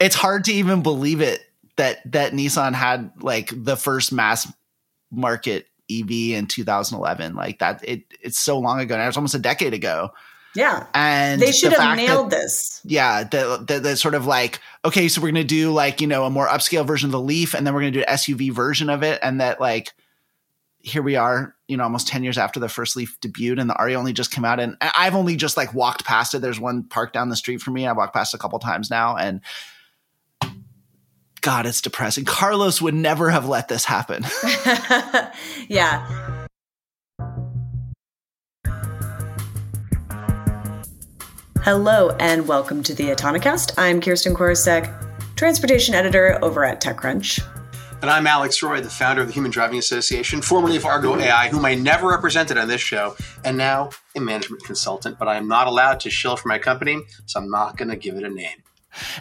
it's hard to even believe it that that Nissan had like the first mass market EV in 2011. Like that, it it's so long ago now. It's almost a decade ago. Yeah, and they should the have nailed that- this. Yeah, the, the the sort of like okay, so we're gonna do like you know a more upscale version of the Leaf, and then we're gonna do an SUV version of it, and that like here we are, you know, almost 10 years after the first Leaf debuted and the Ariya only just came out and I've only just like walked past it. There's one park down the street from me. I walked past a couple times now and God, it's depressing. Carlos would never have let this happen. yeah. Hello and welcome to the Autonocast. I'm Kirsten Korosek, transportation editor over at TechCrunch. And I'm Alex Roy, the founder of the Human Driving Association, formerly of Argo AI, whom I never represented on this show, and now a management consultant. But I am not allowed to shill for my company, so I'm not going to give it a name.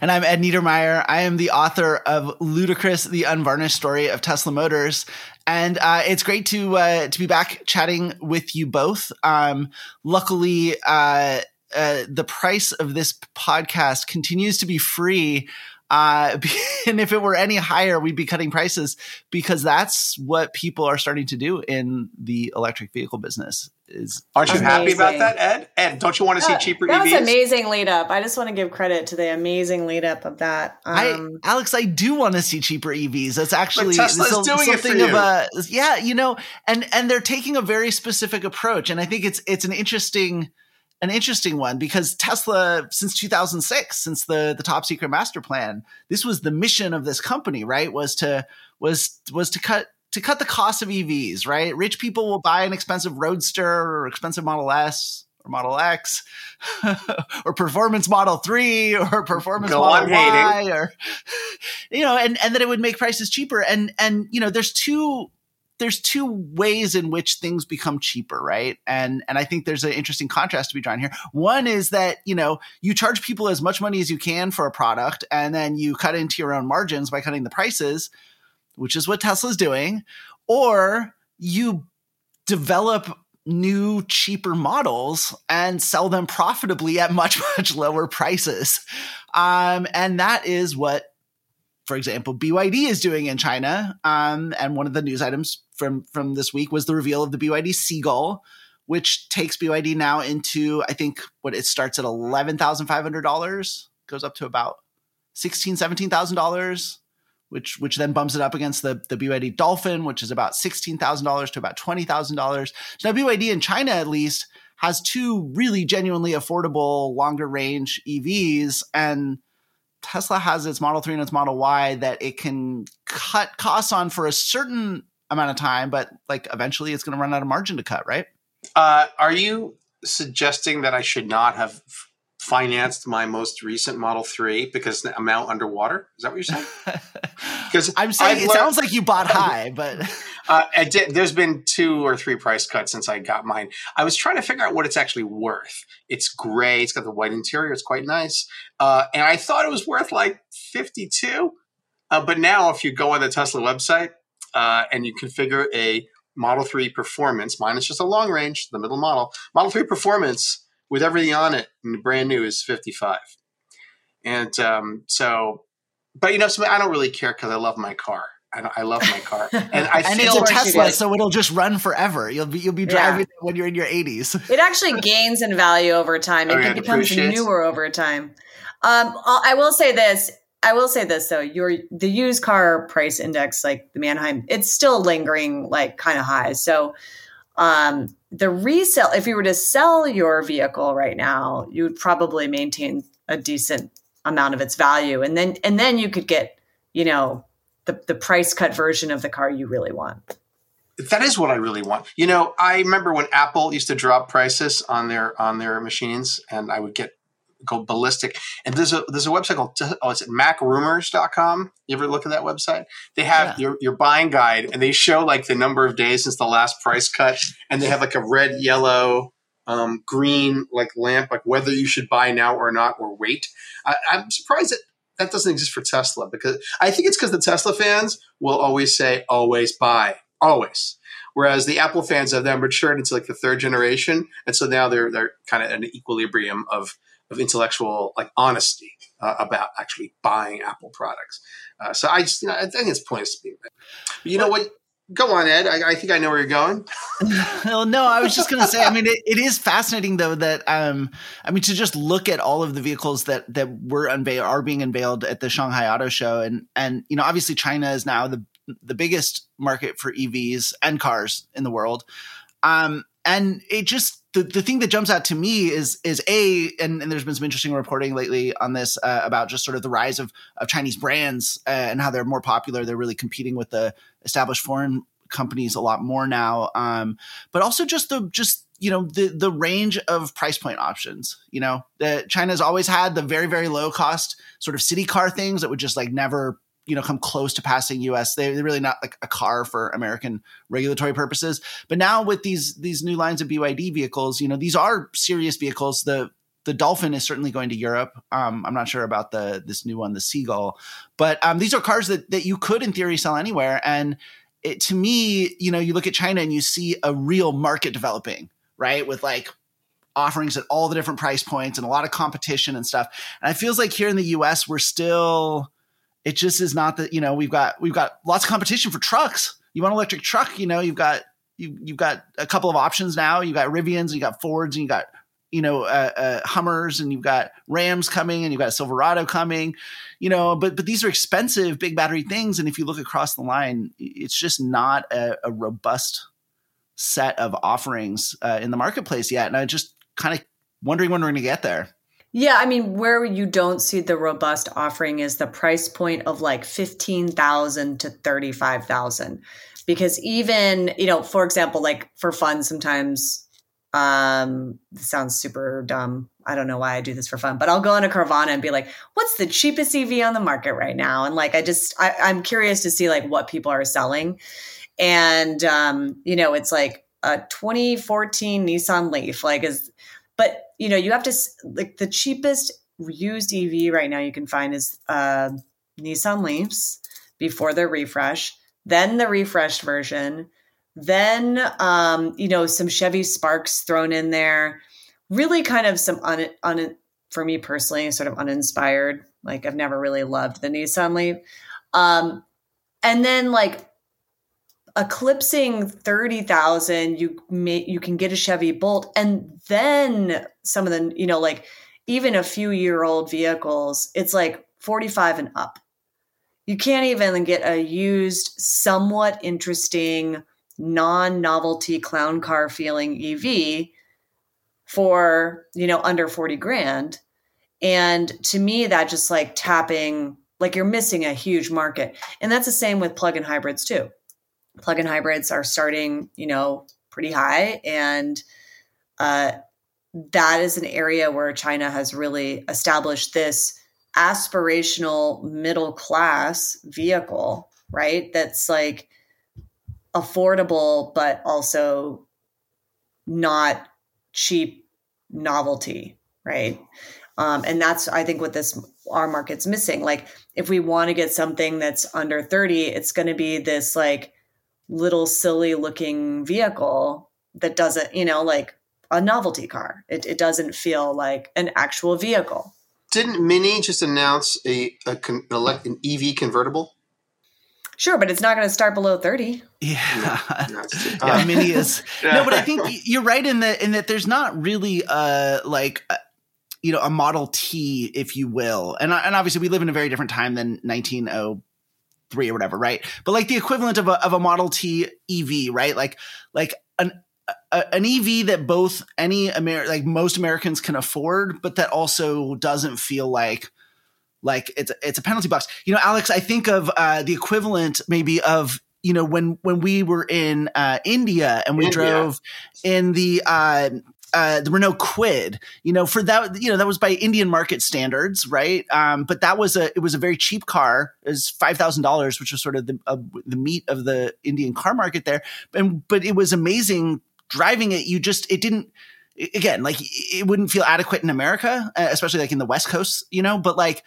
And I'm Ed Niedermeyer. I am the author of Ludicrous, the Unvarnished Story of Tesla Motors. And uh, it's great to uh, to be back chatting with you both. Um, luckily, uh, uh, the price of this podcast continues to be free. Uh, and if it were any higher, we'd be cutting prices because that's what people are starting to do in the electric vehicle business. Is Aren't you happy about that, Ed? Ed, don't you want to see cheaper that EVs? was amazing lead up. I just want to give credit to the amazing lead up of that. Um, I, Alex, I do want to see cheaper EVs. That's actually Tesla's so- doing it for something of you. a yeah, you know, and and they're taking a very specific approach, and I think it's it's an interesting an interesting one because Tesla since 2006, since the the top secret master plan, this was the mission of this company, right? Was to was was to cut to cut the cost of EVs, right? Rich people will buy an expensive Roadster or expensive Model S or Model X or performance Model 3 or performance Go Model Y or you know, and and that it would make prices cheaper and and you know, there's two there's two ways in which things become cheaper, right? And and I think there's an interesting contrast to be drawn here. One is that, you know, you charge people as much money as you can for a product and then you cut into your own margins by cutting the prices, which is what Tesla's doing, or you develop new cheaper models and sell them profitably at much much lower prices. Um and that is what for example, BYD is doing in China. Um, and one of the news items from from this week was the reveal of the BYD Seagull, which takes BYD now into I think what it starts at eleven thousand five hundred dollars, goes up to about sixteen seventeen thousand dollars, which which then bumps it up against the the BYD Dolphin, which is about sixteen thousand dollars to about twenty thousand dollars. So now BYD in China at least has two really genuinely affordable longer range EVs and Tesla has its Model 3 and its Model Y that it can cut costs on for a certain amount of time, but like eventually it's going to run out of margin to cut, right? Uh, are you suggesting that I should not have financed my most recent Model 3 because I'm now underwater? Is that what you're saying? Because I'm saying I've it learned- sounds like you bought high, but Uh, did, there's been two or three price cuts since I got mine. I was trying to figure out what it's actually worth. It's gray. It's got the white interior. It's quite nice. Uh, and I thought it was worth like 52. Uh, but now, if you go on the Tesla website uh, and you configure a Model 3 Performance, mine is just a long range, the middle model. Model 3 Performance with everything on it, and brand new is 55. And um, so, but you know, so I don't really care because I love my car. I, I love my car, and I and feel it's a Tesla, did. so it'll just run forever. You'll be you'll be Yeah. driving it when you're in your 80s. It actually gains in value over time. It Oh, yeah, it becomes newer over time. Um, I I will say this. I will say this though. Your the used car price index, like the Manheim, it's still lingering like kind of high. So um, the resale, if you were to sell your vehicle right now, you would probably maintain a decent amount of its value, and then and then you could get you know the the price cut version of the car you really want. That is what I really want. You know, I remember when Apple used to drop prices on their on their machines, and I would get go ballistic. And there's a there's a website called oh, it's at macrumors.com. You ever look at that website? They have Yeah. your your buying guide, and they show like the number of days since the last price cut, and they have like a red, yellow, um, green like lamp, like whether you should buy now or not or wait. I, I'm surprised that that doesn't exist for Tesla because I think it's because the Tesla fans will always say always buy always. Whereas the Apple fans have then matured into like the third generation, and so now they're they're kind of an equilibrium of of intellectual like honesty. uh, about actually buying Apple products. Uh, so I just, you know, I think it's pointless to be. But you know what? Go on, Ed. I, I, think I know where you're going. well, no, I was just going to say. I mean, it, it is fascinating though that um, I mean, to just look at all of the vehicles that that were unveiled are being unveiled at the Shanghai Auto Show, and and you know, obviously China is now the the biggest market for EVs and cars in the world. Um, and it just the, the thing that jumps out to me is is a and, and there's been some interesting reporting lately on this uh, about just sort of the rise of of Chinese brands uh, and how they're more popular. They're really competing with the established foreign companies a lot more now. Um, but also just the just you know the the range of price point options. You know, that China's always had the very very low cost sort of city car things that would just like never you know come close to passing us they, are really not like a car for american regulatory purposes. But now with these these new lines of byd vehicles you know these are serious vehicles. The the dolphin is certainly going to europe. Um, i'm not sure about the this new one the seagull. But um, these are cars that that you could in theory sell anywhere. And it, to me you know you look at china and you see a real market developing right? With like offerings at all the different price points and a lot of competition and stuff. And it feels like here in the us we're still it just is not that you know we've got we've got lots of competition for trucks. You want an electric truck, you know, you've got you you've got a couple of options now. You've got Rivians, you've got Fords, and you got you know uh, uh, Hummers, and you've got Rams coming, and you've got Silverado coming. You know, but but these are expensive big battery things, and if you look across the line, it's just not a, a robust set of offerings uh, in the marketplace yet. And I just kind of wondering when we're going to get there. Yeah, I mean, where you don't see the robust offering is the price point of like 15,000 to 35,000. Because even, you know, for example, like for fun, sometimes um this sounds super dumb. I don't know why I do this for fun, but I'll go on a Carvana and be like, what's the cheapest EV on the market right now? And like I just I, I'm curious to see like what people are selling. And um, you know, it's like a 2014 Nissan Leaf, like is but you know, you have to like the cheapest used EV right now you can find is uh, Nissan Leafs before their refresh, then the refreshed version, then um, you know some Chevy Sparks thrown in there. Really, kind of some un, un for me personally, sort of uninspired. Like I've never really loved the Nissan Leaf. Um, and then like eclipsing 30,000 you may you can get a Chevy Bolt and then some of the you know like even a few year old vehicles it's like 45 and up. You can't even get a used somewhat interesting non-novelty clown car feeling EV for you know under 40 grand. And to me that just like tapping like you're missing a huge market. And that's the same with plug-in hybrids too plug-in hybrids are starting, you know, pretty high, and uh, that is an area where China has really established this aspirational middle class vehicle, right? That's like affordable, but also not cheap novelty, right? Um, and that's I think what this our market's missing. Like if we want to get something that's under 30, it's going to be this like little silly looking vehicle that doesn't, you know, like a novelty car. It, it doesn't feel like an actual vehicle. Didn't Mini just announce a, a con, an EV convertible? Sure, but it's not going to start below thirty. Yeah, no, yeah, Mini is no, but I think you're right in that in that there's not really uh like. Uh, you know, a Model T, if you will, and and obviously we live in a very different time than 1900 three or whatever, right? But like the equivalent of a of a Model T EV, right? Like like an a, an EV that both any Amer like most Americans can afford, but that also doesn't feel like like it's it's a penalty box. You know, Alex, I think of uh, the equivalent maybe of you know when when we were in uh, India and we India. drove in the uh, uh, Renault Kwid, you know, for that, you know, that was by Indian market standards, right? Um, but that was a, it was a very cheap car, it was five thousand dollars, which was sort of the uh, the meat of the Indian car market there. And but it was amazing driving it. You just, it didn't, again, like it wouldn't feel adequate in America, uh, especially like in the West Coast, you know. But like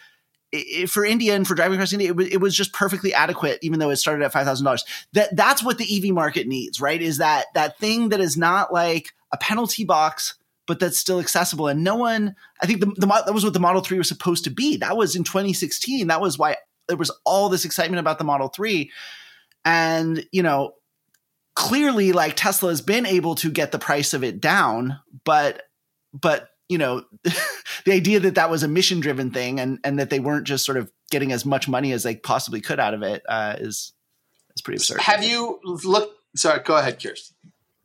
it, for India and for driving across India, it, w- it was just perfectly adequate, even though it started at five thousand dollars. That that's what the EV market needs, right? Is that that thing that is not like a penalty box but that's still accessible. And no one, I think the, the that was what the Model 3 was supposed to be. That was in 2016. That was why there was all this excitement about the Model 3. And, you know, clearly like Tesla has been able to get the price of it down, but but you know, the idea that that was a mission driven thing and and that they weren't just sort of getting as much money as they possibly could out of it uh, is is pretty absurd. Have you looked? Sorry, go ahead, Kirsten.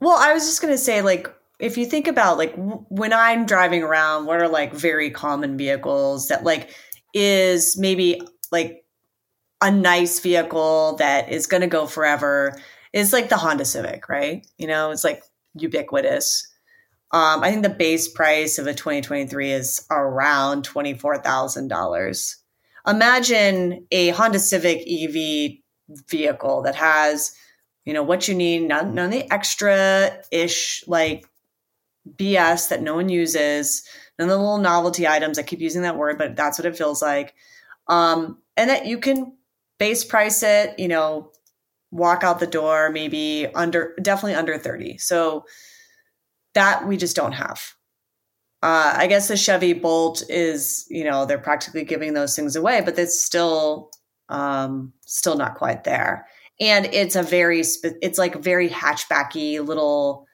Well, I was just going to say, like, if you think about like w- when I'm driving around, what are like very common vehicles that like is maybe like a nice vehicle that is going to go forever is like the Honda Civic, right? You know, it's like ubiquitous. Um, I think the base price of a 2023 is around $24,000. Imagine a Honda Civic EV vehicle that has, you know, what you need, none, none of the extra ish like BS that no one uses, none of the little novelty items. I keep using that word, but that's what it feels like. Um, and that you can base price it, you know, walk out the door maybe under, definitely under 30. So that we just don't have. Uh, I guess the Chevy Bolt is, you know, they're practically giving those things away, but it's still, um, still not quite there. And it's a very, it's like very hatchbacky little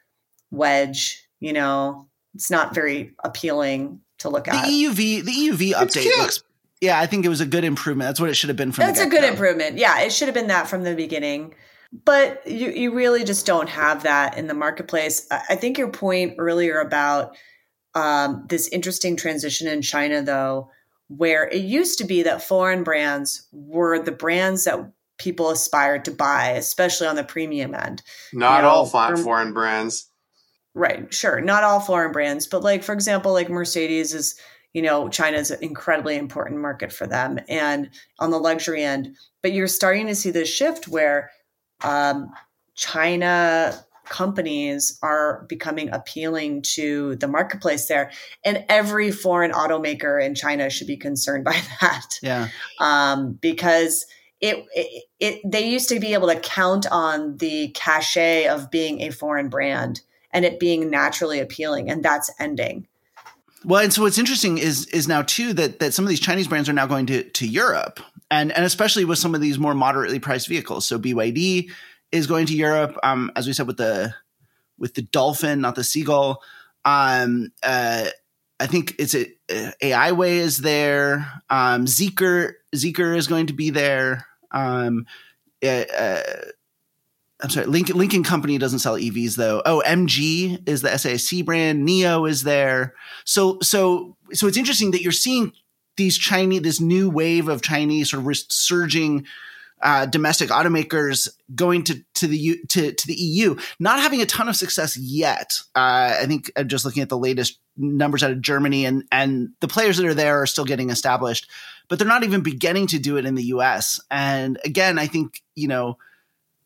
wedge you know, it's not very appealing to look at. the. EUV, the EUV update looks. Yeah, I think it was a good improvement. That's what it should have been from. That's a good improvement. Yeah, it should have been that from the beginning. But you, you really just don't have that in the marketplace. I think your point earlier about um, this interesting transition in China, though, where it used to be that foreign brands were the brands that people aspired to buy, especially on the premium end. Not you know, all foreign brands. Right, sure. Not all foreign brands, but like for example, like Mercedes is, you know, China is an incredibly important market for them and on the luxury end. But you're starting to see this shift where um, China companies are becoming appealing to the marketplace there and every foreign automaker in china should be concerned by that yeah um, because it, it, they used to be able to count on the cachet of being a foreign brand and it being naturally appealing and that's ending well and so what's interesting is is now too that that some of these chinese brands are now going to to europe and and especially with some of these more moderately priced vehicles so byd is going to europe um as we said with the with the dolphin not the seagull um uh I think it's a, a Aiways is there. Um, Zeekr Zeekr is going to be there. Um, uh, uh, I'm sorry, Lincoln, Lynk & Co doesn't sell EVs though. Oh, MG is the SAIC brand. NIO is there. So, so, so it's interesting that you're seeing these Chinese, this new wave of Chinese sort of resurging uh, domestic automakers going to to the to to the EU, not having a ton of success yet. Uh, I think I'm just looking at the latest numbers out of Germany, and and the players that are there are still getting established, but they're not even beginning to do it in the US. And again, I think you know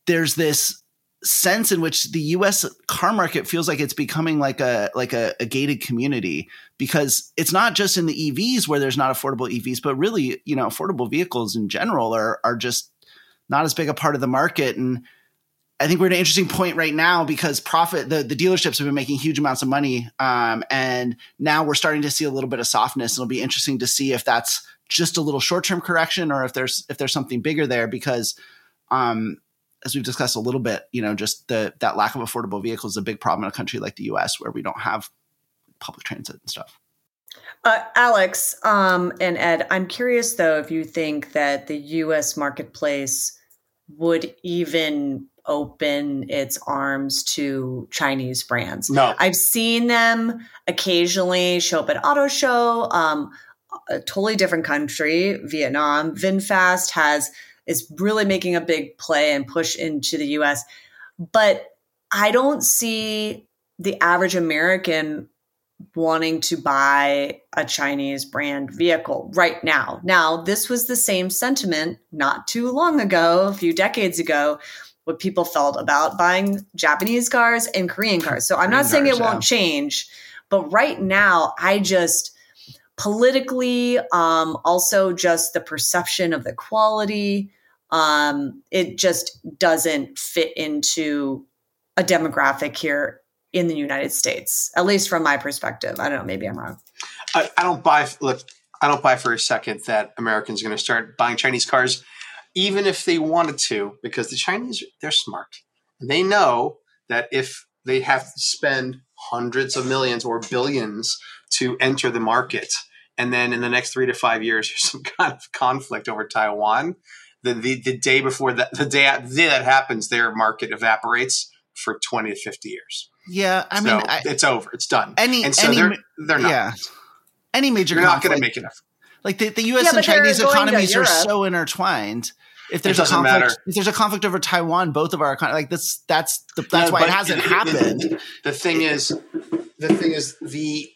there's this sense in which the US car market feels like it's becoming like a like a, a, gated community because it's not just in the EVs where there's not affordable EVs, but really, you know, affordable vehicles in general are are just not as big a part of the market. And I think we're at an interesting point right now because profit the, the dealerships have been making huge amounts of money. Um, and now we're starting to see a little bit of softness. It'll be interesting to see if that's just a little short term correction or if there's if there's something bigger there because um, as we've discussed a little bit, you know, just the that lack of affordable vehicles is a big problem in a country like the U.S. where we don't have public transit and stuff. Uh, Alex um, and Ed, I'm curious though if you think that the U.S. marketplace would even open its arms to Chinese brands. No, I've seen them occasionally show up at auto show. Um, a totally different country, Vietnam. VinFast has is really making a big play and push into the US. But I don't see the average American wanting to buy a Chinese brand vehicle right now. Now, this was the same sentiment not too long ago, a few decades ago, what people felt about buying Japanese cars and Korean cars. So I'm not saying it won't change, but right now, I just politically, um, also just the perception of the quality, um, it just doesn't fit into a demographic here in the United States, at least from my perspective. I don't know, maybe I'm wrong. I, I don't buy. Look, I don't buy for a second that Americans are going to start buying Chinese cars, even if they wanted to, because the Chinese they're smart. They know that if they have to spend hundreds of millions or billions to enter the market, and then in the next three to five years, there's some kind of conflict over Taiwan. The, the, the day before that, the day, the that happens, their market evaporates for 20 to 50 years. Yeah, I So mean, I, it's over. It's done. any and so any they're they're not. yeah, any major You're not going to make enough. like the, the U.S. Yeah, and Chinese economies are so intertwined. If there's a doesn't conflict, matter. if there's a conflict over Taiwan, both of our econ- like this, that's the, that's Yeah, why it hasn't the- happened. The, the thing is, the thing is the,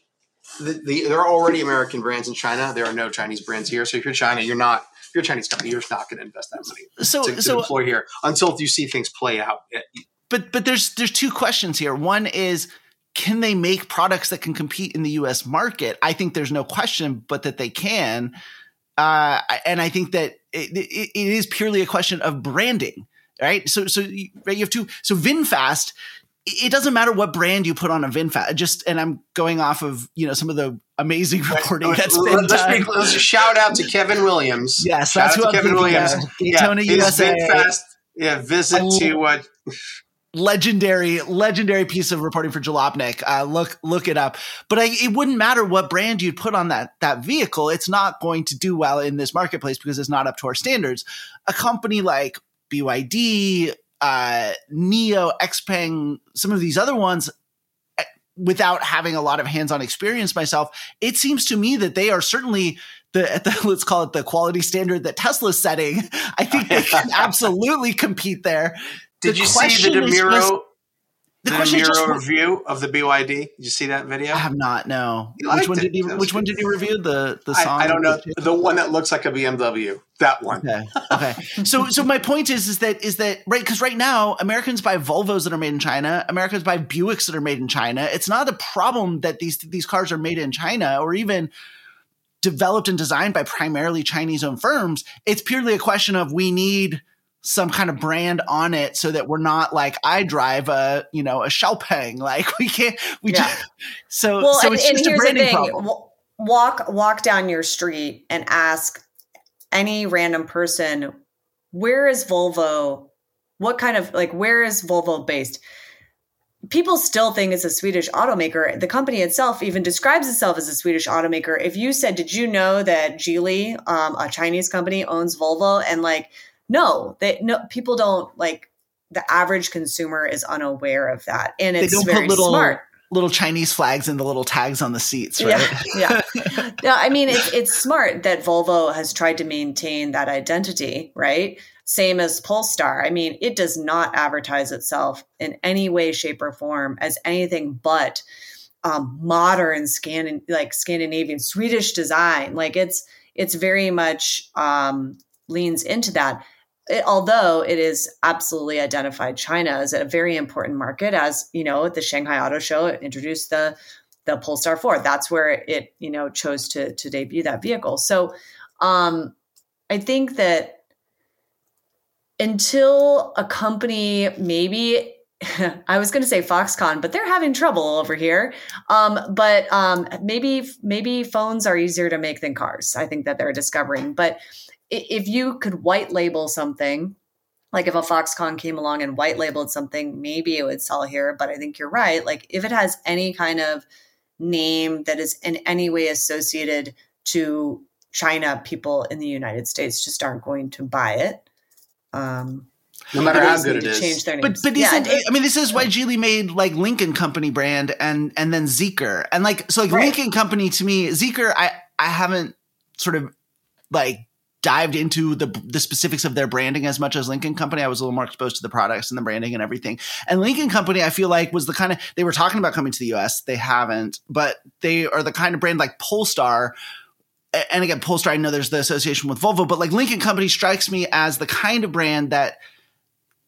the the there are already American brands in China. There are no Chinese brands here. So if you're China, you're not. If you're a Chinese company, you're not going to invest that money So to, to so deploy here until you see things play out. but but there's there's two questions here. One is can they make products that can compete in the U.S. market? I think there's no question, but that they can. Uh, and I think that it, it, it is purely a question of branding, right? So so you, right, you have to so VinFast. It doesn't matter what brand you put on a VinFast. Just and I'm going off of you know some of the amazing reporting that's been let's, done. be, let's shout out to Kevin Williams. Yes, shout that's who I'm Kevin Williams. of. Daytona yeah, USA. VinFast, yeah, visit Oh. to uh, legendary legendary piece of reporting for Jalopnik. Uh, look look it up. But I, it wouldn't matter what brand you'd put on that that vehicle. It's not going to do well in this marketplace because it's not up to our standards. A company like BYD, uh, NIO, Xpeng, some of these other ones. eh, Without having a lot of hands-on experience myself, it seems to me that they are certainly the, at the let's call it the quality standard that Tesla's setting. I think they can absolutely compete there. Did The you see the Demiro? just- The, The question just Demiro review of the BYD. Did you see that video? I have not. No. Which one it. did was Which one did you review? The the song. I, I don't know the one that looks like a BMW. That one. Okay. Okay. so so my point is is that is that right because right now Americans buy Volvos that are made in China. Americans buy Buicks that are made in China. It's not a problem that these these cars are made in China or even developed and designed by primarily Chinese owned firms. It's purely a question of we need some kind of brand on it so that we're not like I drive a you know a Xiaopeng like we can't we Yeah. just so Well, so and, it's and just a here's the branding thing: problem. W- walk walk down your street and ask any random person, where is Volvo? What kind of like where is Volvo based? People still think it's a Swedish automaker. The company itself even describes itself as a Swedish automaker. If you said, "Did you know that Geely, um, a Chinese company, owns Volvo?" and like, no, they no people don't like. The average consumer is unaware of that, and it's very put little smart. Little Chinese flags and the little tags on the seats, right? Yeah, yeah. no, I mean it's it's smart that Volvo has tried to maintain that identity, right? Same as Polestar. I mean, it does not advertise itself in any way, shape, or form as anything but um, modern Scandin- like Scandinavian Swedish design. Like it's it's very much um, leans into that. It, although it is absolutely identified China as a very important market, as you know, at the Shanghai Auto Show it introduced the the Polestar 4. That's where it, you know, chose to to debut that vehicle. So um I think that until a company maybe I was going to say Foxconn, but they're having trouble over here. Um, but um, maybe maybe phones are easier to make than cars. I think that they're discovering. But if you could white label something, like if a Foxconn came along and white labeled something, maybe it would sell here. But I think you're right. Like if it has any kind of name that is in any way associated to China, people in the United States just aren't going to buy it. Um, No matter how good it is. to Change is. their But names. but yeah, isn't, it- I mean, this is why Geely made like Lynk & Co brand and and then Zeekr and like so like Right. Lynk & Co to me Zeekr I I haven't sort of like dived into the the specifics of their branding as much as Lynk & Co. I was a little more exposed to the products and the branding and everything. And Lynk & Co, I feel like was the kind of they were talking about coming to the US. They haven't, but they are the kind of brand like Polestar. And again, Polestar, I know there's the association with Volvo, but like Lynk & Co strikes me as the kind of brand that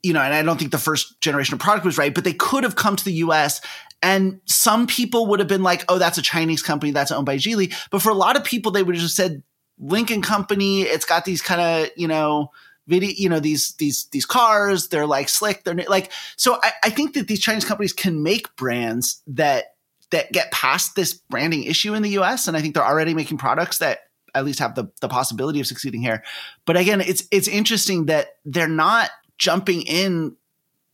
you know, and I don't think the first generation of product was right, but they could have come to the US and some people would have been like, oh, that's a Chinese company that's owned by Geely. But for a lot of people, they would have just said Lynk & Co. It's got these kind of, you know, video, you know, these these these cars. They're like slick. They're like so. I, I think that these Chinese companies can make brands that that get past this branding issue in the U.S. And I think they're already making products that at least have the the possibility of succeeding here. But again, it's it's interesting that they're not jumping in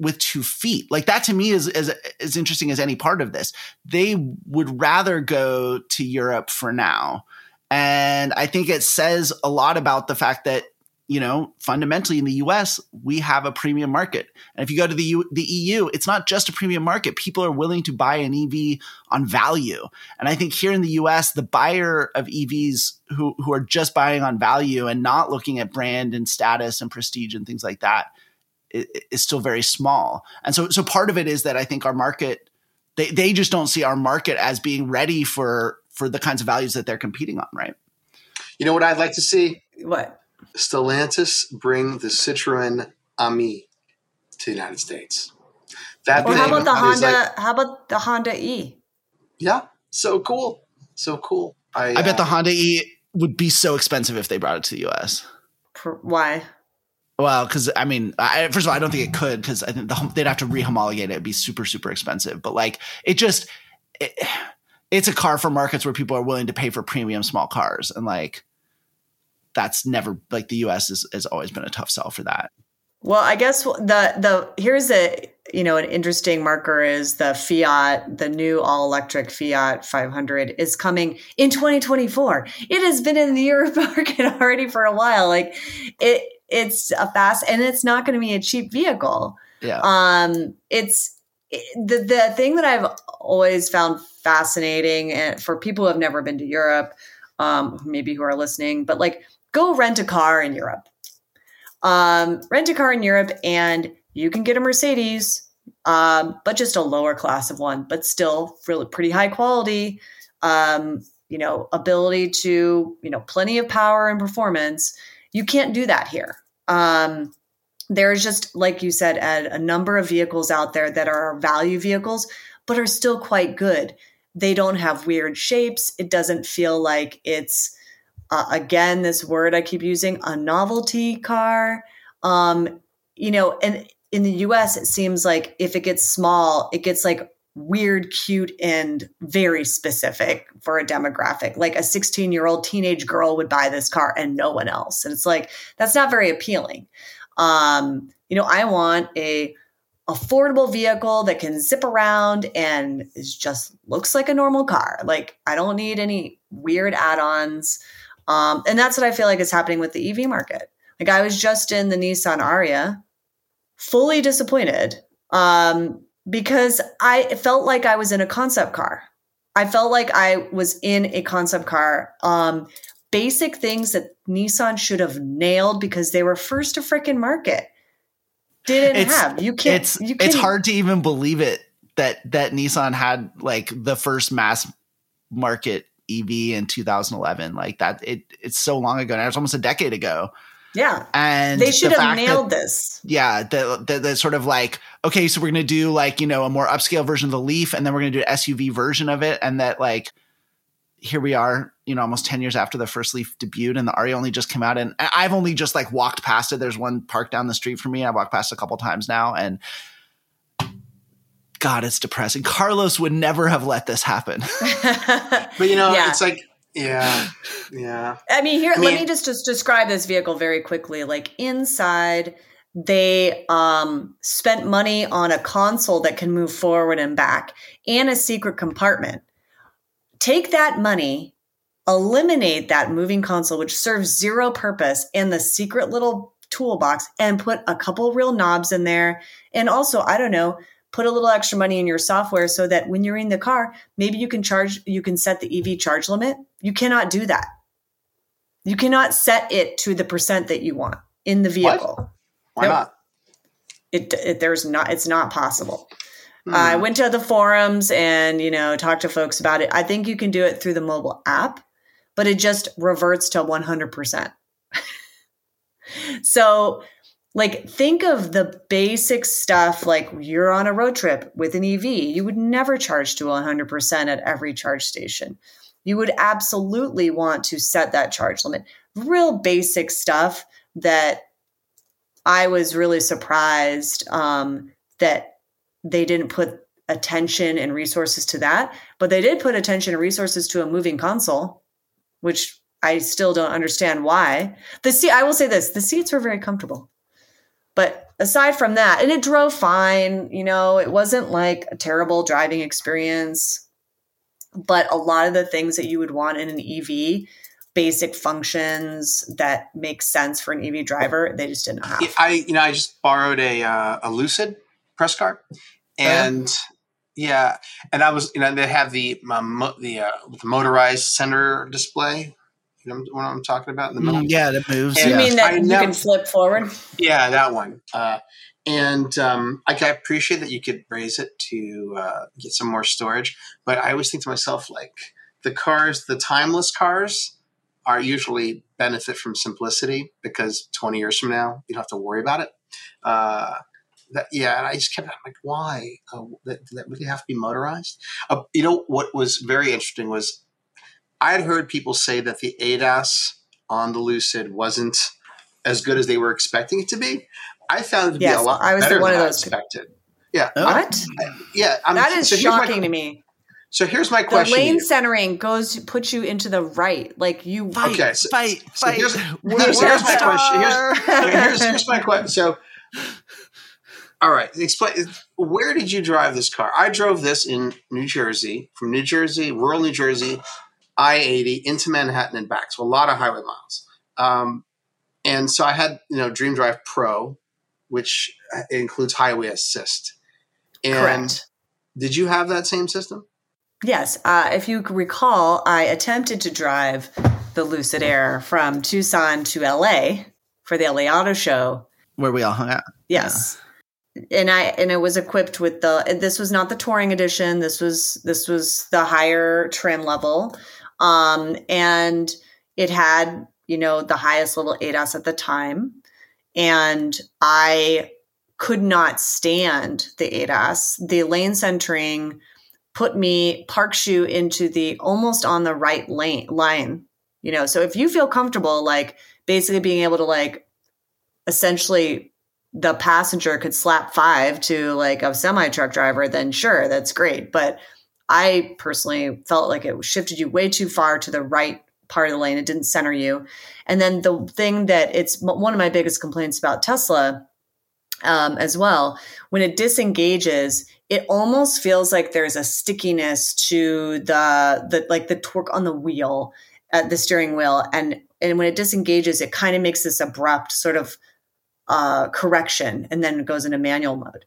with two feet. Like that to me is as as interesting as any part of this. They would rather go to Europe for now. And I think it says a lot about the fact that you know, fundamentally in the US, we have a premium market. And if you go to the, U, the EU, it's not just a premium market. People are willing to buy an EV on value. And I think here in the US, the buyer of EVs who, who are just buying on value and not looking at brand and status and prestige and things like that is still very small. And so, so part of it is that I think our market, they, they just don't see our market as being ready for, for the kinds of values that they're competing on, right? You know what I'd like to see? What? Stellantis bring the Citroen Ami to the United States. That or how about the Honda? Like, how about the Honda E? Yeah, so cool, so cool. I, I bet the uh, Honda E would be so expensive if they brought it to the U.S. Why? Well, because I mean, I, first of all, I don't think it could because I think the, they'd have to rehomologate it. It'd be super, super expensive. But like, it just, it, it's a car for markets where people are willing to pay for premium small cars, and like, that's never like the US is, has always been a tough sell for that. Well, I guess the the here's a you know an interesting marker is the Fiat, the new all electric Fiat 500 is coming in 2024. It has been in the Europe market already for a while. Like it it's a fast and it's not going to be a cheap vehicle. Yeah. Um it's the the thing that I've always found fascinating and for people who have never been to Europe um maybe who are listening, but like go rent a car in Europe. Um, rent a car in Europe and you can get a Mercedes, um, but just a lower class of one, but still really pretty high quality. Um, you know, ability to, you know, plenty of power and performance. You can't do that here. There's just, like you said, Ed, a number of vehicles out there that are value vehicles, but are still quite good. They don't have weird shapes. It doesn't feel like it's, uh, again, this word I keep using, a novelty car. Um, you know, and in the US, it seems like if it gets small, it gets like weird, cute, and very specific for a demographic. Like a 16 year old teenage girl would buy this car and no one else. And it's like, that's not very appealing. Um, you know, I want a affordable vehicle that can zip around and is just looks like a normal car. Like I don't need any weird add-ons. Um, and that's what I feel like is happening with the EV market. Like I was just in the Nissan Ariya, fully disappointed um, because I felt like I was in a concept car. I felt like I was in a concept car. Um, basic things that Nissan should have nailed because they were first to freaking market didn't it's, have. You can't. It's you it's hard to even believe it that that Nissan had like the first mass market EV in 2011. Like that, it it's so long ago now. It's almost a decade ago. Yeah, and they should the have nailed that, this. Yeah, the, the, the sort of like okay, so we're gonna do like you know a more upscale version of the Leaf, and then we're gonna do an SUV version of it, and that like here we are, you know, almost 10 years after the first Leaf debuted and the Ariya only just came out. And I've only just like walked past it. There's one park down the street from me. I walked past a couple times now and God, it's depressing. Carlos would never have let this happen. but you know, yeah. it's like, yeah, yeah. I mean, here, I mean, let me just just describe this vehicle very quickly. Like inside, they um, spent money on a console that can move forward and back, and a secret compartment. Take that money, eliminate that moving console, which serves zero purpose, and the secret little toolbox, and put a couple real knobs in there. And also, I don't know put a little extra money in your software so that when you're in the car, maybe you can charge, you can set the EV charge limit. You cannot do that. You cannot set it to the percent that you want in the vehicle. What? Why nope. not? It, it, there's not, it's not possible. Hmm. I went to the forums and, you know, talked to folks about it. I think you can do it through the mobile app, but it just reverts to 100%. so like think of the basic stuff like you're on a road trip with an EV. You would never charge to 100% at every charge station. You would absolutely want to set that charge limit. Real basic stuff that I was really surprised um, that they didn't put attention and resources to that, but they did put attention and resources to a moving console, which I still don't understand why. The seat, I will say this: the seats were very comfortable, but aside from that, and it drove fine. You know, it wasn't like a terrible driving experience, but a lot of the things that you would want in an EV, basic functions that make sense for an EV driver, they just didn't have. I, you know, I just borrowed a uh, a Lucid press car, and. Uh-huh. Yeah, and I was, you know, they have the um, the, uh, the motorized center display, you know what I'm talking about in the middle? Mm, yeah, that moves. And you mean that I you never, can flip forward? Yeah, that one. Uh, and um, I, I, appreciate that you could raise it to uh, get some more storage. But I always think to myself, like the cars, the timeless cars, are usually benefit from simplicity because 20 years from now you don't have to worry about it. Uh, that, yeah, and I just kept I'm like, why? Uh, that, that really have to be motorized? Uh, you know what was very interesting was I had heard people say that the ADAS on the Lucid wasn't as good as they were expecting it to be. I found it to yes, be a lot I was better one than of those I expected. Yeah. What? I, yeah. I'm, that is so shocking my, to me. So here's my question. The lane centering goes puts you into the right. Like you fight, okay, so, fight, so fight. Here's, here's, here's my question. Here's, here's, here's my question. So, all right, explain. Where did you drive this car? I drove this in New Jersey, from New Jersey, rural New Jersey, I 80 into Manhattan and back. So a lot of highway miles. Um, and so I had, you know, Dream Drive Pro, which includes highway assist. And Correct. Did you have that same system? Yes. Uh, if you recall, I attempted to drive the Lucid Air from Tucson to LA for the LA Auto Show, where we all hung out. Yes. Yeah. And I and it was equipped with the this was not the touring edition. This was this was the higher trim level. Um, and it had, you know, the highest level ADAS at the time. And I could not stand the ADAS. The lane centering put me, parks you into the almost on the right lane line. You know, so if you feel comfortable, like basically being able to like essentially the passenger could slap five to like a semi truck driver, then sure, that's great. But I personally felt like it shifted you way too far to the right part of the lane. It didn't center you. And then the thing that it's one of my biggest complaints about Tesla um, as well, when it disengages, it almost feels like there's a stickiness to the the like the torque on the wheel at the steering wheel and and when it disengages it kind of makes this abrupt sort of uh, correction and then it goes into manual mode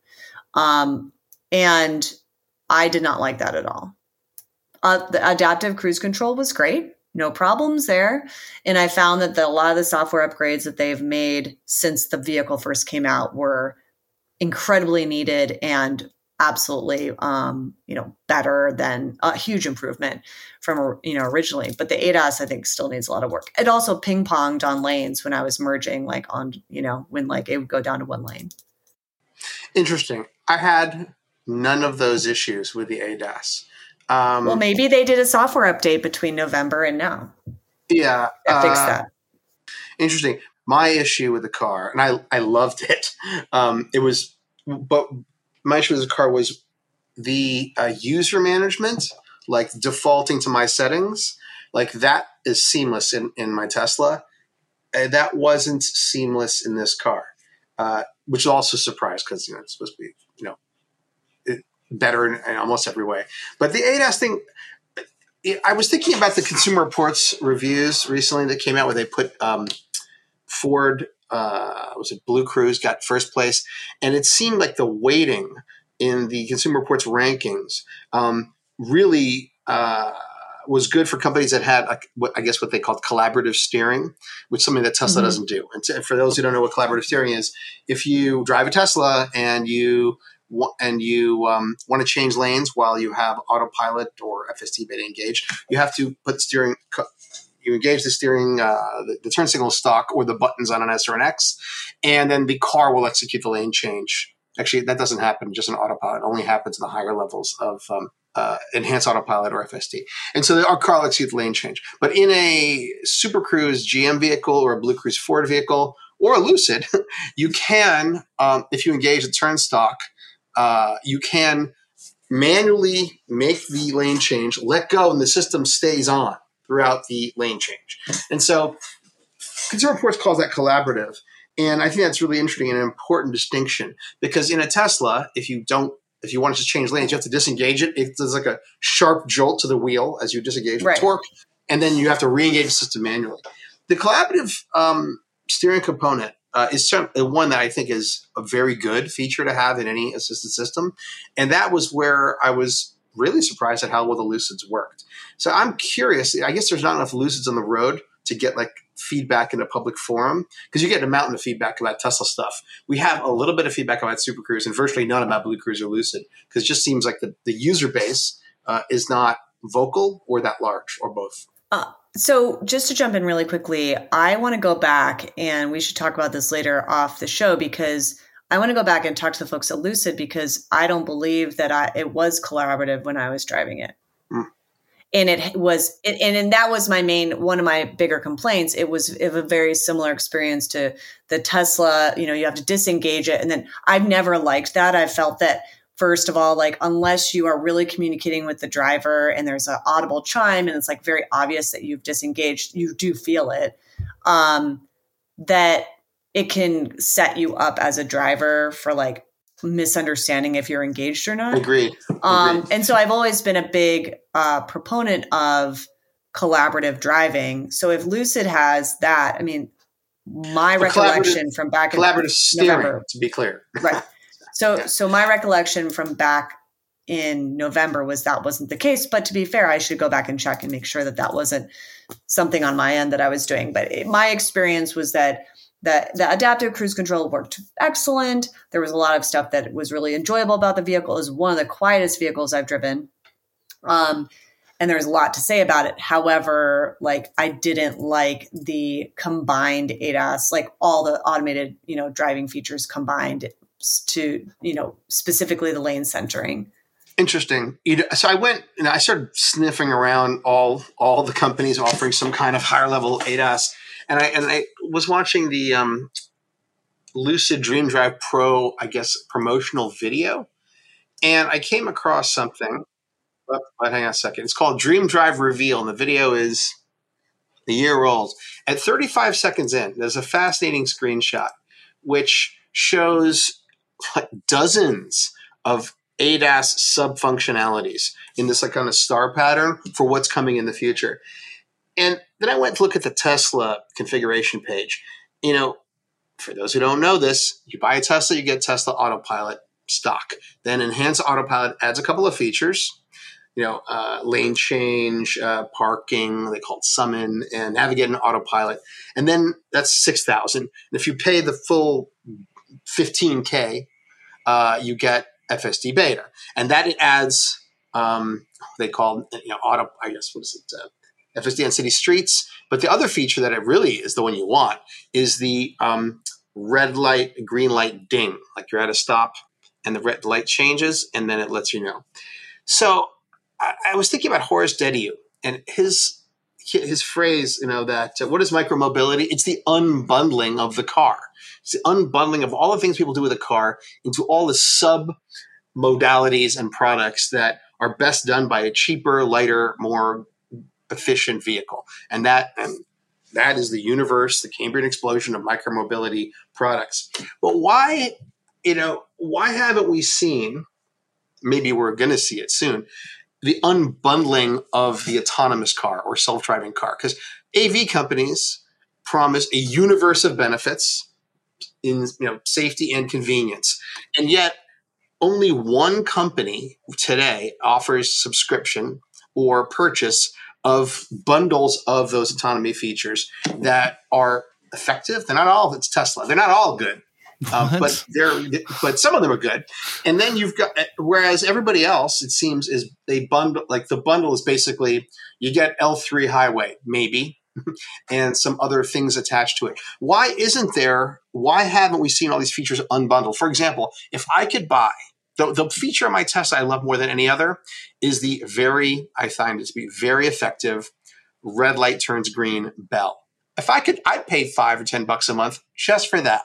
um, and I did not like that at all. Uh, the adaptive cruise control was great, no problems there. And I found that the, a lot of the software upgrades that they've made since the vehicle first came out were incredibly needed and absolutely um, you know better than a huge improvement from you know originally but the ADAS I think still needs a lot of work it also ping ponged on lanes when I was merging like on you know when like it would go down to one lane interesting I had none of those issues with the ADAS. Um, well, maybe they did a software update between November and now. Yeah, that fixed uh, that. Interesting. My issue with the car, and I I loved it. Um, it was, but my issue with the car was the uh, user management, like defaulting to my settings, like that is seamless in in my Tesla. And that wasn't seamless in this car, uh, which also surprised because you know it's supposed to be you know better in, in almost every way. But the ADAS thing, I was thinking about the Consumer Reports reviews recently that came out where they put um, Ford, uh, was it Blue Cruise, got first place, and it seemed like the weighting in the Consumer Reports rankings um, really. Uh, was good for companies that had, what, I guess, what they called collaborative steering, which is something that Tesla mm-hmm. doesn't do. And for those who don't know what collaborative steering is, if you drive a Tesla and you and you um, want to change lanes while you have autopilot or FSD beta engaged, you have to put steering. You engage the steering, uh, the, the, turn signal stock, or the buttons on an S or an X, and then the car will execute the lane change. Actually, that doesn't happen just in autopilot. It only happens in the higher levels of um, uh, enhanced autopilot or FSD. And so our car will execute the lane change. But in a Super Cruise GM vehicle or a Blue Cruise Ford vehicle or a Lucid, you can, um, if you engage the turn stalk, uh, you can manually make the lane change, let go, and the system stays on throughout the lane change. And so Consumer Reports calls that collaborative. And I think that's really interesting and an important distinction because in a Tesla, if you don't, if you want to change lanes, you have to disengage it. It does like a sharp jolt to the wheel as you disengage right. torque, and then you have to re-engage the system manually. The collaborative um, steering component uh, is one that I think is a very good feature to have in any assisted system, and that was where I was really surprised at how well the Lucids worked. So I'm curious. I guess there's not enough Lucids on the road to get like feedback in a public forum because you get a mountain of feedback about Tesla stuff. We have a little bit of feedback about Super Cruise and virtually none about Blue Cruise or Lucid because it just seems like the, the user base uh, is not vocal or that large or both. Uh, so just to jump in really quickly, I want to go back and we should talk about this later off the show because I want to go back and talk to the folks at Lucid because I don't believe that I, it was collaborative when I was driving it. Mm and it was and, and that was my main one of my bigger complaints it was a very similar experience to the tesla you know you have to disengage it and then i've never liked that i've felt that first of all like unless you are really communicating with the driver and there's an audible chime and it's like very obvious that you've disengaged you do feel it um that it can set you up as a driver for like misunderstanding if you're engaged or not. Agreed. Um, and so I've always been a big uh, proponent of collaborative driving. So if Lucid has that, I mean, my recollection from back collaborative in steering, November, to be clear, right? So, yeah. so my recollection from back in November was that wasn't the case. But to be fair, I should go back and check and make sure that that wasn't something on my end that I was doing. But it, my experience was that the, the adaptive cruise control worked excellent. There was a lot of stuff that was really enjoyable about the vehicle. It was one of the quietest vehicles I've driven. Um, and there's a lot to say about it. However, like I didn't like the combined ADAS, like all the automated, you know, driving features combined to, you know, specifically the lane centering. Interesting. So I went and I started sniffing around all all the companies offering some kind of higher level ADAS and I and I was watching the um, Lucid Dream Drive Pro, I guess, promotional video, and I came across something. But, hang on a second. It's called Dream Drive Reveal, and the video is a year old. At 35 seconds in, there's a fascinating screenshot which shows like dozens of ADAS sub functionalities in this like kind of star pattern for what's coming in the future. And then I went to look at the Tesla configuration page. You know, for those who don't know this, you buy a Tesla, you get Tesla Autopilot stock. Then Enhanced Autopilot adds a couple of features. You know, uh, lane change, uh, parking, they call it summon, and navigate in autopilot. And then that's 6000 And if you pay the full 15K, uh, you get FSD beta. And that it adds, um, they call, you know, auto, I guess, what is it? Uh, FSD on city streets. But the other feature that it really is the one you want is the um, red light, green light ding. Like you're at a stop and the red light changes and then it lets you know. So I, I was thinking about Horace Dediu and his his phrase, you know, that uh, what is micromobility? It's the unbundling of the car. It's the unbundling of all the things people do with a car into all the sub modalities and products that are best done by a cheaper, lighter, more efficient vehicle. And that and that is the universe, the Cambrian explosion of micromobility products. But why, you know, why haven't we seen, maybe we're going to see it soon, the unbundling of the autonomous car or self-driving car? Because AV companies promise a universe of benefits in you know safety and convenience. And yet only one company today offers subscription or purchase of bundles of those autonomy features that are effective. They're not all. It's Tesla. They're not all good. Um, but they're but some of them are good, and then you've got whereas everybody else it seems is they bundle like the bundle is basically you get L three highway maybe and some other things attached to it. Why isn't there? Why haven't we seen all these features unbundled? For example, if I could buy the, the feature of my Tesla I love more than any other is the very, I find it to be very effective red light turns green bell. if I could, I'd pay five or ten bucks a month just for that.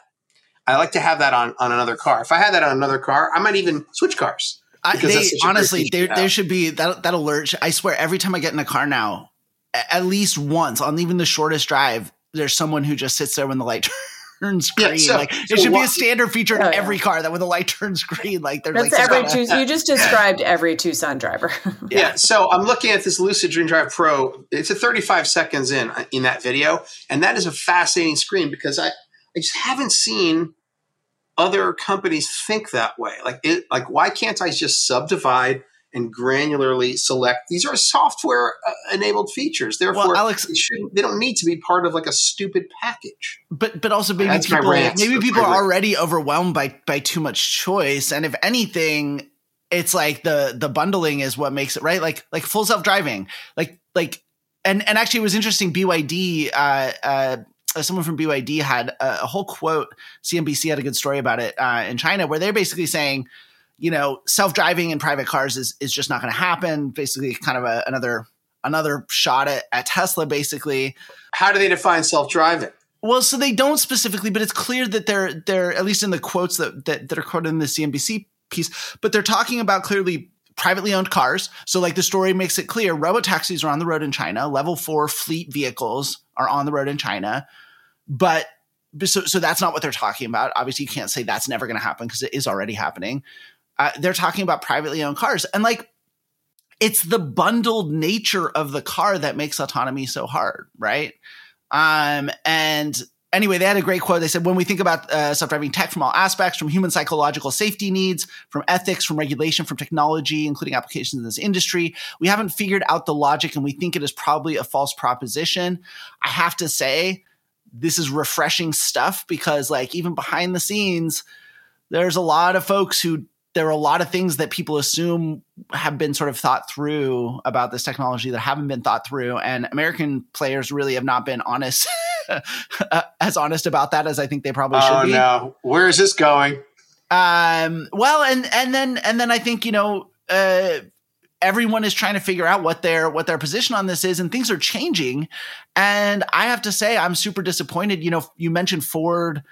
I like to have that on on another car. If I had that on another car, I might even switch cars. I, they, honestly, there, there should be that that alert. I swear, every time I get in a car now, at least once on even the shortest drive, there's someone who just sits there when the light turns green. Yeah, so, like it should what, be a standard feature in oh, every car that when the light turns green, like there's That's like every Tucson, you just described every Tucson driver. yeah. yeah. So I'm looking at this Lucid Dream Drive Pro. It's a 35 seconds in uh, in that video, and that is a fascinating screen because I I just haven't seen other companies think that way. Like it, like why can't I just subdivide? and granularly select. These are software uh, enabled features. Therefore, well, Alex, they, they, don't need to be part of like a stupid package. But but also maybe That's people maybe people are already overwhelmed by by too much choice, and if anything, it's like the the bundling is what makes it right. Like like full self driving, like like and and actually it was interesting. BYD. Uh, uh, someone from BYD had a, a, whole quote. CNBC had a good story about it uh, in China, where they're basically saying, you know, self driving in private cars is is just not going to happen. Basically, kind of a, another another shot at, at Tesla. Basically, how do they define self driving? Well, so they don't specifically, but it's clear that they're they're at least in the quotes that that, that are quoted in the CNBC piece. But they're talking about clearly privately owned cars. So, like the story makes it clear, robo taxis are on the road in China. Level four fleet vehicles are on the road in China, but so so that's not what they're talking about. Obviously, you can't say that's never going to happen because it is already happening. Uh, they're talking about privately owned cars and like it's the bundled nature of the car that makes autonomy so hard right? Um and anyway they had a great quote. They said when we think about uh, self-driving tech from all aspects from human psychological safety needs from ethics from regulation from technology including applications in this industry we haven't figured out the logic and we think it is probably a false proposition. I have to say this is refreshing stuff because like even behind the scenes there's a lot of folks who there are a lot of things that people assume have been sort of thought through about this technology that haven't been thought through. And american players really have not been honest as honest about that as i think they probably should oh, be. no. Where is this going? Um well and and then and then i think you know uh everyone is trying to figure out what their what their position on this is and things are changing and i have to say i'm super disappointed you know you mentioned ford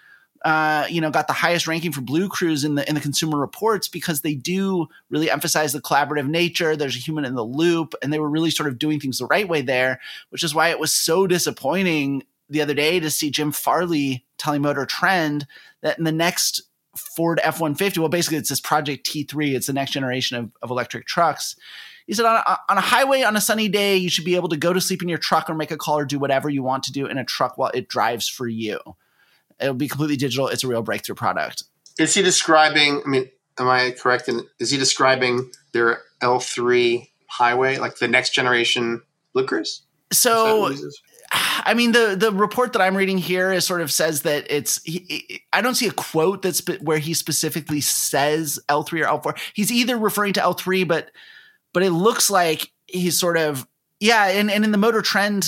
uh, you know, got the highest ranking for BlueCruise in the in the Consumer Reports because they do really emphasize the collaborative nature. There's a human in the loop, and they were really sort of doing things the right way there, which is why it was so disappointing the other day to see Jim Farley telling Motor Trend that in the next Ford F 150, well, basically it's this Project T3, it's the next generation of, of electric trucks. He said, on a, on a highway on a sunny day, you should be able to go to sleep in your truck or make a call or do whatever you want to do in a truck while it drives for you. It'll be completely digital. It's a real breakthrough product. Is he describing? I mean, am I correct? In, is he describing their L3 highway, like the next generation BlueCruise? So, I mean, the the report that I'm reading here is sort of says that it's. He, I don't see a quote that's where he specifically says L3 or L4. He's either referring to L3, but but it looks like he's sort of yeah. And and in the Motor Trend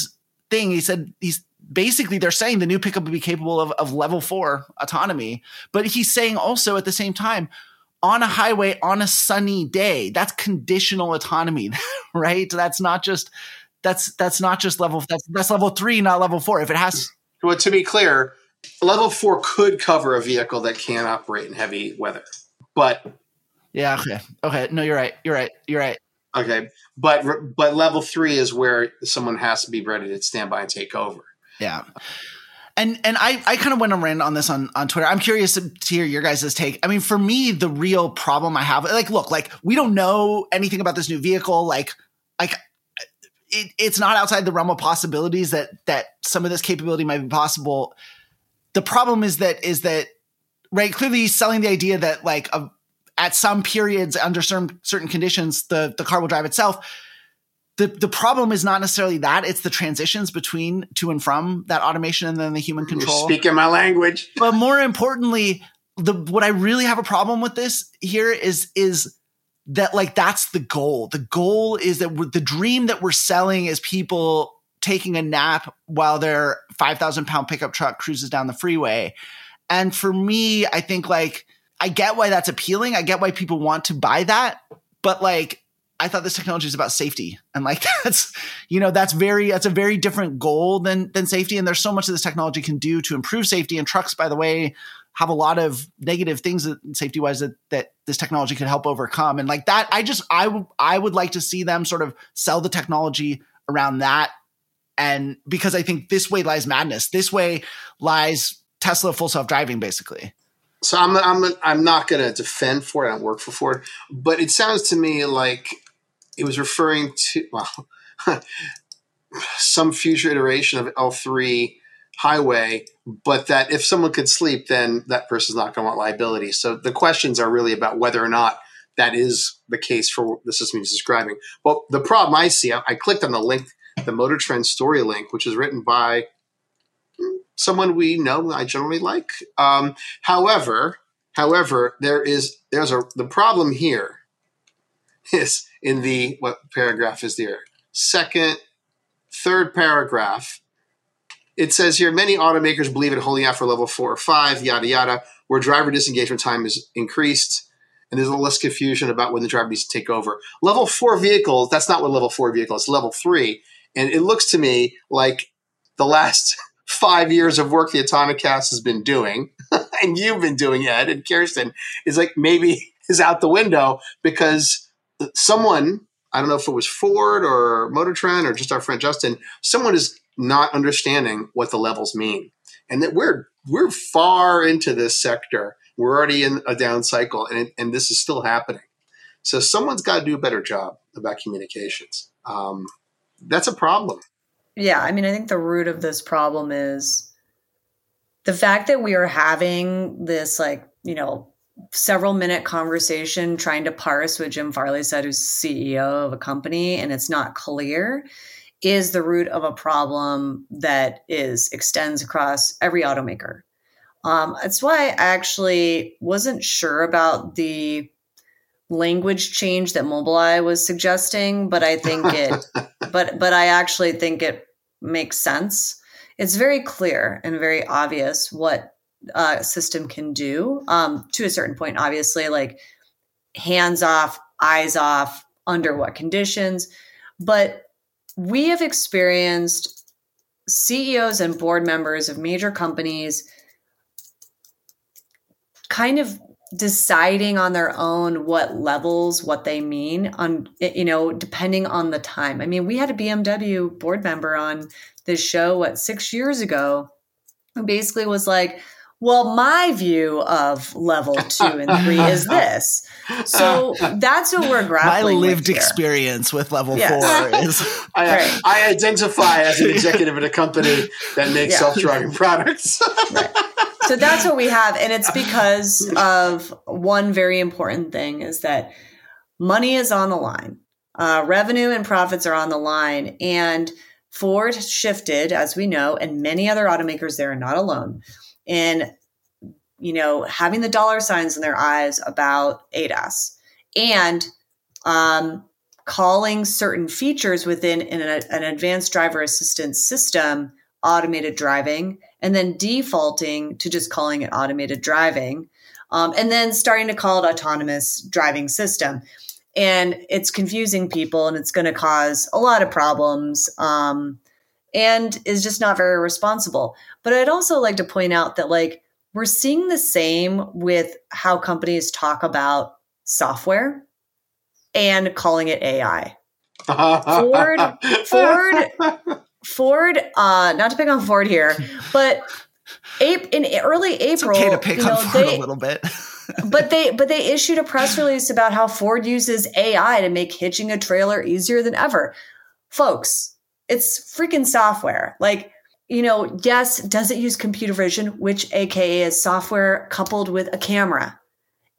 thing, he said he's basically they're saying the new pickup would be capable of, of level four autonomy. But he's saying also at the same time, on a highway on a sunny day, that's conditional autonomy, right? That's not just that's that's not just level that's that's level three, not level four. If it has well, to be clear, level four could cover a vehicle that can operate in heavy weather. But yeah, okay. Okay. No, you're right. You're right. You're right. Okay. But but level three is where someone has to be ready to stand by and take over. Yeah. And and I, I kind of went around on this on, on Twitter. I'm curious to, to hear your guys' take. I mean, for me, the real problem I have, like, look, like we don't know anything about this new vehicle. Like, like it, it's not outside the realm of possibilities that that some of this capability might be possible. The problem is that is that right clearly he's selling the idea that like a, at some periods under certain certain conditions the the car will drive itself the the problem is not necessarily that it's the transitions between to and from that automation and then the human control. You're speaking my language. But more importantly, the what I really have a problem with this here is is that like that's the goal. The goal is that the dream that we're selling is people taking a nap while their 5,000 pound pickup truck cruises down the freeway. And for me, I think like I get why that's appealing. I get why people want to buy that, but like I thought this technology is about safety. And like that's, you know, that's very, that's a very different goal than, than safety. And there's so much that this technology can do to improve safety. And trucks, by the way, have a lot of negative things that safety wise that, that this technology could help overcome. And like that, I just, I, w- I would like to see them sort of sell the technology around that. And because I think this way lies madness. This way lies Tesla full self driving, basically. So I'm I'm I'm not going to defend Ford. I don't work for Ford, but it sounds to me like it was referring to well some future iteration of L3 highway, but that if someone could sleep, then that person's not going to want liability. So the questions are really about whether or not that is the case for the system he's describing. Well, the problem I see, I, I clicked on the link, the Motor Trend story link, which is written by someone we know I generally like. Um, however, however, there is there's a the problem here is in the what paragraph is there? Second, third paragraph. It says here many automakers believe in holding out for level four or five, yada yada, where driver disengagement time is increased. And there's a little less confusion about when the driver needs to take over. Level four vehicles, that's not what level four vehicle is, level three. And it looks to me like the last five years of work the Autonocast has been doing, and you've been doing, Ed and Kirsten, is like maybe is out the window because someone, I don't know if it was Ford or Motor Trend or just our friend Justin, someone is not understanding what the levels mean. And that we're we're far into this sector. We're already in a down cycle, and, and this is still happening. So someone's got to do a better job about communications. Um, that's a problem yeah, I mean, I think the root of this problem is the fact that we are having this, like, you know, several minute conversation trying to parse what Jim Farley said, who's CEO of a company, and it's not clear, is the root of a problem that is extends across every automaker. Um, that's why I actually wasn't sure about the language change that Mobileye was suggesting, but I think it, but but I actually think it makes sense. It's very clear and very obvious what a system can do um, to a certain point. Obviously, like hands off, eyes off, under what conditions, but we have experienced CEOs and board members of major companies kind of deciding on their own what levels what they mean on you know depending on the time. I mean we had a bmw board member on this show what six years ago who basically was like well my view of level two and three is this so that's what we're grappling my lived with experience with level yes. four is I, right. I, identify as an executive at a company that makes yeah. self-driving products right so that's what we have and it's because of one very important thing is that money is on the line uh, revenue and profits are on the line and ford shifted as we know and many other automakers there are not alone in you know having the dollar signs in their eyes about adas and um, calling certain features within an, an advanced driver assistance system automated driving and then defaulting to just calling it automated driving um, and then starting to call it autonomous driving system. And it's confusing people and it's going to cause a lot of problems um, and is just not very responsible but i'd also like to point out that like we're seeing the same with how companies talk about software and calling it ai ford ford Ford, uh, not to pick on Ford here, but in early April, it's okay to pick you know, on Ford they, a little bit. but they but they issued a press release about how Ford uses AI to make hitching a trailer easier than ever. Folks, it's freaking software. Like, you know, yes, does it use computer vision, which aka is software coupled with a camera,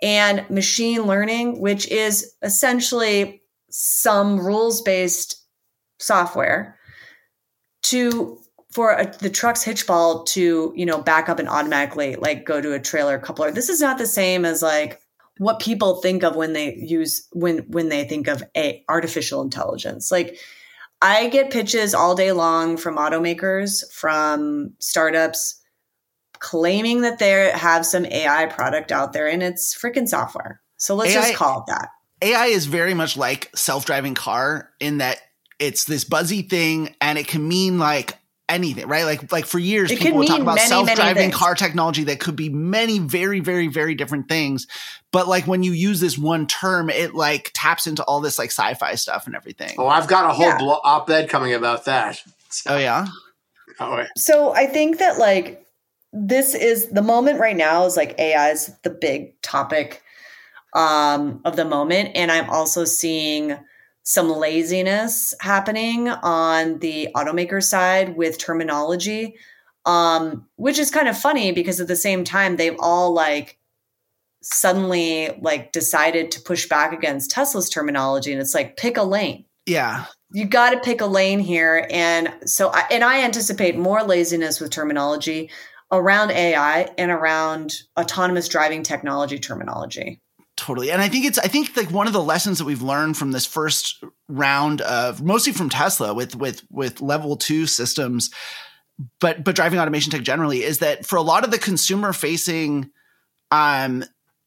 and machine learning, which is essentially some rules based software to for a, the truck's hitch ball to you know back up and automatically like go to a trailer coupler this is not the same as like what people think of when they use when when they think of a artificial intelligence like i get pitches all day long from automakers from startups claiming that they have some ai product out there and it's freaking software. So let's AI, just call it that. AI is very much like self-driving car in that it's this buzzy thing and it can mean like anything, right? Like like for years It people could would talk about many, many self-driving things. car technology that could be many very very very different things. But like when you use this one term, it like taps into all this like sci-fi stuff and everything. Oh, I've got a whole Yeah. blo- op-ed coming about that. Oh yeah. Oh, wait. So I think that like this is the moment right now is like AI is the big topic um, of the moment, and I'm also seeing some laziness happening on the automaker side with terminology, um, which is kind of funny because at the same time they've all like suddenly like decided to push back against Tesla's terminology, and it's like pick a lane Yeah. you got to pick a lane here and so I, and i anticipate more laziness with terminology around ai and around autonomous driving technology terminology Totally. And I think it's I think like one of the lessons that we've learned from this first round of mostly from Tesla with with with level 2 systems but but driving automation tech generally is that for a lot of the consumer facing um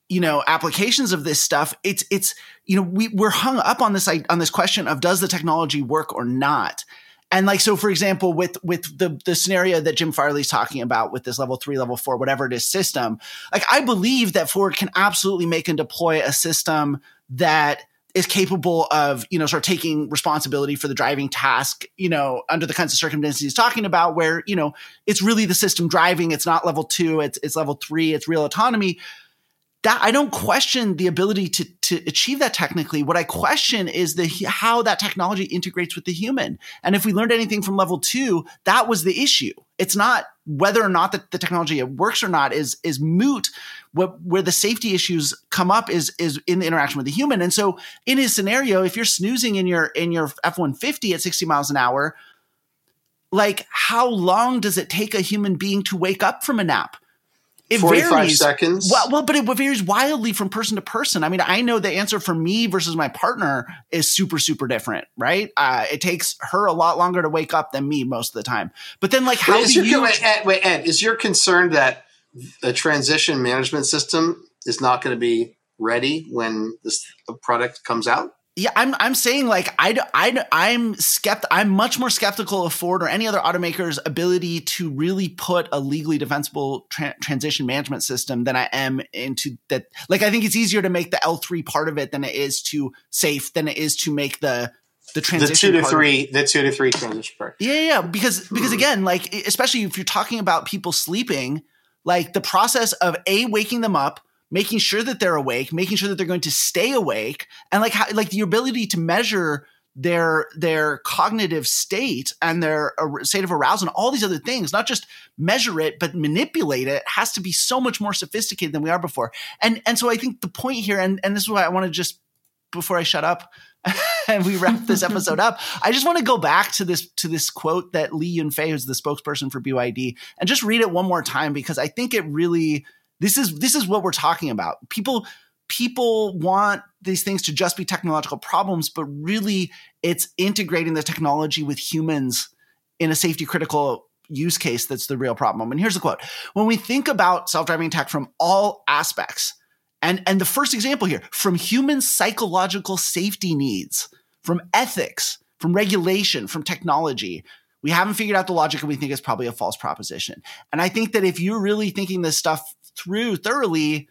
you know applications of this stuff it's it's you know we we're hung up on this on this question of does the technology work or not and like so for example with with the the scenario that jim farley's talking about with this level three level four whatever it is system like i believe that ford can absolutely make and deploy a system that is capable of you know sort of taking responsibility for the driving task you know under the kinds of circumstances he's talking about where you know it's really the system driving. It's not level two. It's it's level three. It's real autonomy that I don't question the ability to to achieve that technically. What I question is the how that technology integrates with the human. And if we learned anything from level two, that was the issue. It's not whether or not the, the technology works or not is is moot. What, where the safety issues come up is is in the interaction with the human. And so in his scenario, if you're snoozing in your in your F one fifty at sixty miles an hour, like how long does it take a human being to wake up from a nap? It 45 varies. seconds. Well, well, but it varies wildly from person to person. I mean, I know the answer for me versus my partner is super, super different, right? Uh, it takes her a lot longer to wake up than me most of the time. But then, like, how Wait, is do your, you? wait, Ed, wait, Ed, is your concern that the transition management system is not going to be ready when this product comes out? Yeah, I'm I'm saying like I I I'm skept I'm much more skeptical of Ford or any other automaker's ability to really put a legally defensible tra- transition management system than I am into that. Like I think it's easier to make the L3 part of it than it is to safe than it is to make the the transition The two to part of it. three, the two to three transition part. Yeah, yeah, because because hmm. again, like especially if you're talking about people sleeping, like the process of a waking them up, making sure that they're awake, making sure that they're going to stay awake, and like how, like the ability to measure their their cognitive state and their state of arousal and all these other things not just measure it but manipulate it has to be so much more sophisticated than we are before. And and so i think the point here and and this is why i want to just before i shut up and we wrap this episode up i just want to go back to this to this quote that li yunfei who's the spokesperson for byd and just read it one more time because i think it really this is this is what we're talking about. People people want these things to just be technological problems but really it's integrating the technology with humans in a safety critical use case that's the real problem. And here's the quote. When we think about self-driving tech from all aspects and and the first example here from human psychological safety needs from ethics from regulation from technology we haven't figured out the logic and we think it's probably a false proposition. And i think that if you're really thinking this stuff through thoroughly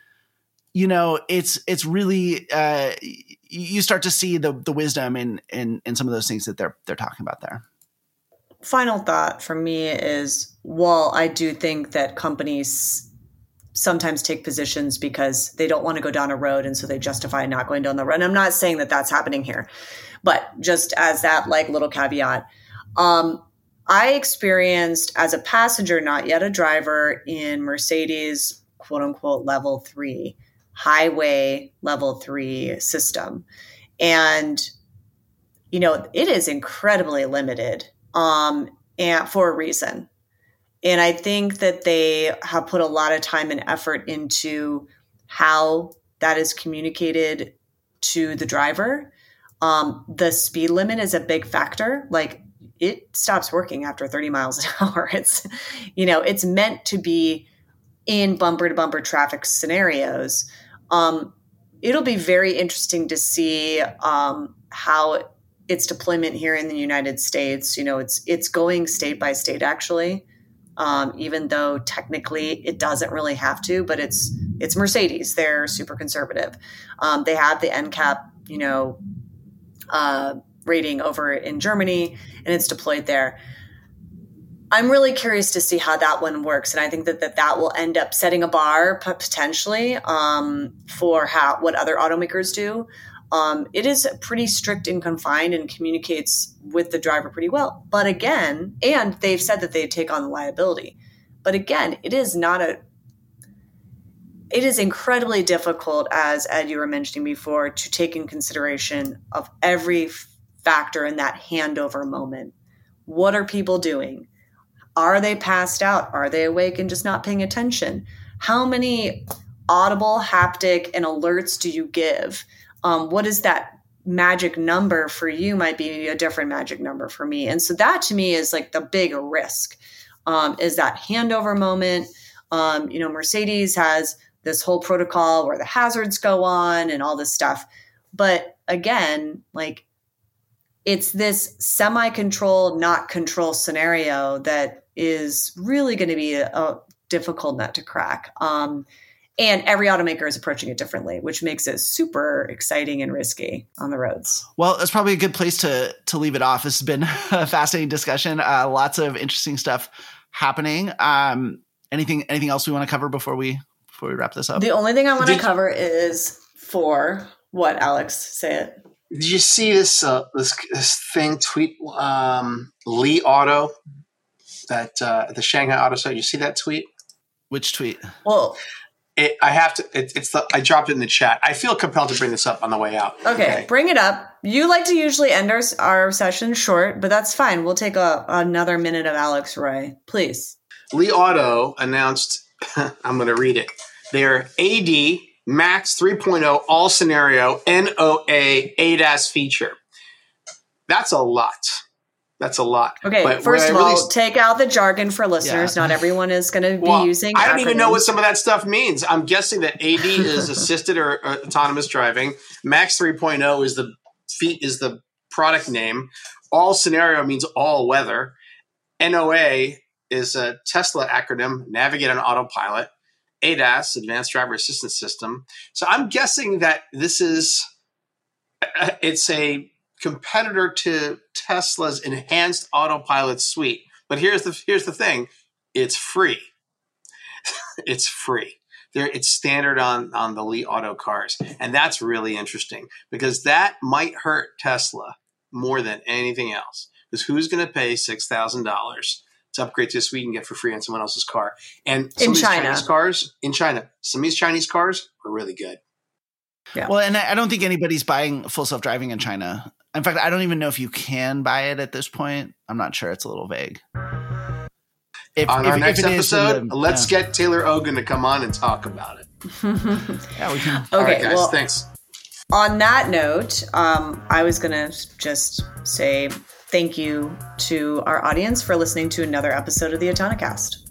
you know it's it's really uh you start to see the the wisdom in in in some of those things that they're they're talking about there. Final thought for me is while i do think that companies sometimes take positions because they don't want to go down a road and so they justify not going down the road and i'm not saying that that's happening here but just as that like little caveat um i experienced as a passenger not yet a driver in mercedes quote unquote level 3 highway level 3 system and you know it is incredibly limited um, and for a reason. And I think that they have put a lot of time and effort into how that is communicated to the driver. Um, the speed limit is a big factor. Like it stops working after 30 miles an hour. It's, you know, it's meant to be in bumper to bumper traffic scenarios. Um, it'll be very interesting to see um, how its deployment here in the United States. You know, it's it's going state by state actually, um, even though technically it doesn't really have to. But it's it's Mercedes. They're super conservative. Um, they have the NCAP, you know, uh, rating over in Germany, and it's deployed there. I'm really curious to see how that one works, and I think that that, that will end up setting a bar potentially um, for how what other automakers do. Um, it is pretty strict and confined and communicates with the driver pretty well. But again, and they've said that they take on the liability. But again, it is not a. It is incredibly difficult, as Ed you were mentioning before, to take in consideration of every factor in that handover moment. What are people doing? Are they passed out? Are they awake and just not paying attention? How many audible, haptic, and alerts do you give? Um, what is that magic number for you might be a different magic number for me. And so that to me is like the big risk um, is that handover moment. Um, you know, Mercedes has this whole protocol where the hazards go on and all this stuff. But again, like it's this semi controlled, not control scenario that is really going to be a, a, difficult nut to crack. Um, and every automaker is approaching it differently, which makes it super exciting and risky on the roads. Well, that's probably a good place to to leave it off. This has been a fascinating discussion. Uh, lots of interesting stuff happening. Um, anything anything else we want to cover before we before we wrap this up? The only thing I want to cover is for what Alex say it. Did you see this uh, this this thing tweet um, Li Auto that uh, the Shanghai Auto Show. You see that tweet? Which tweet? Well, it, I have to. It, it's the. I dropped it in the chat. I feel compelled to bring this up on the way out. Okay, okay. bring it up. You like to usually end our our session short, but that's fine. We'll take a, another minute of Alex Roy, please. Li Auto announced. I'm going to read it. Their AD Max 3.0 all scenario NOA ADAS feature. That's a lot. That's a lot. Okay, but first of really all, take out the jargon for listeners. Yeah. Not everyone is going to be well, using. I don't acronyms. even know what some of that stuff means. I'm guessing that AD is assisted or, or autonomous driving. Max 3.0 is the feet is the product name. All scenario means all weather. NOA is a Tesla acronym, Navigate on Autopilot. ADAS, Advanced Driver Assistance System. So I'm guessing that this is uh, it's a competitor to Tesla's enhanced autopilot suite. But here's the here's the thing, it's free. it's free. There, it's standard on on the Li Auto cars, and that's really interesting because that might hurt Tesla more than anything else. Because who's going to pay six thousand dollars to upgrade to a suite and get for free on someone else's car? And some in of these China. Chinese cars in China, some of these Chinese cars are really good. Yeah. Well, and I don't think anybody's buying full self driving in China. In fact, I don't even know if you can buy it at this point. I'm not sure. It's a little vague. If, on if, our next episode, the, let's yeah. get Taylor Ogan to come on and talk about it. yeah, we can. Okay, All right, guys, well, thanks. On that note, um, I was going to just say thank you to our audience for listening to another episode of the Autonocast.